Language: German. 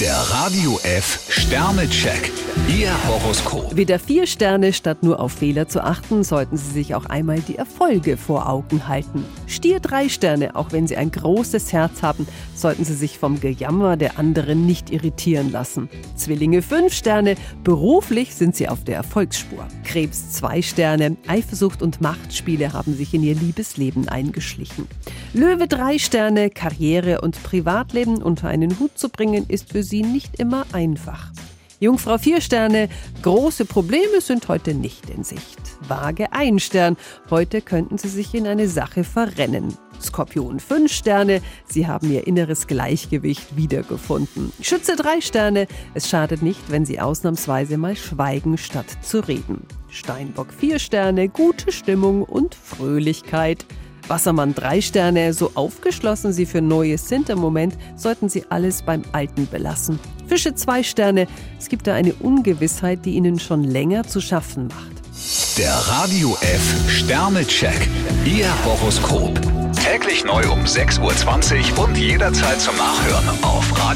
Der Radio F Sternecheck. Ihr Horoskop. Wieder vier Sterne, statt nur auf Fehler zu achten, sollten Sie sich auch einmal die Erfolge vor Augen halten. Stier drei Sterne, auch wenn Sie ein großes Herz haben, sollten Sie sich vom Gejammer der anderen nicht irritieren lassen. Zwillinge fünf Sterne, beruflich sind Sie auf der Erfolgsspur. Krebs zwei Sterne, Eifersucht und Machtspiele haben sich in Ihr Liebesleben eingeschlichen. Löwe drei Sterne, Karriere und Privatleben unter einen Hut zu bringen, ist für Sie nicht immer einfach. Jungfrau vier Sterne, große Probleme sind heute nicht in Sicht. Waage ein Stern, heute könnten Sie sich in eine Sache verrennen. Skorpion fünf Sterne, Sie haben Ihr inneres Gleichgewicht wiedergefunden. Schütze drei Sterne, es schadet nicht, wenn Sie ausnahmsweise mal schweigen, statt zu reden. Steinbock vier Sterne, gute Stimmung und Fröhlichkeit. Wassermann drei Sterne, so aufgeschlossen Sie für Neues sind im Moment, sollten Sie alles beim Alten belassen. Fische zwei Sterne, es gibt da eine Ungewissheit, die Ihnen schon länger zu schaffen macht. Der Radio F Sternecheck. Ihr Horoskop. Täglich neu um 6.20 Uhr und jederzeit zum Nachhören auf radiof.de.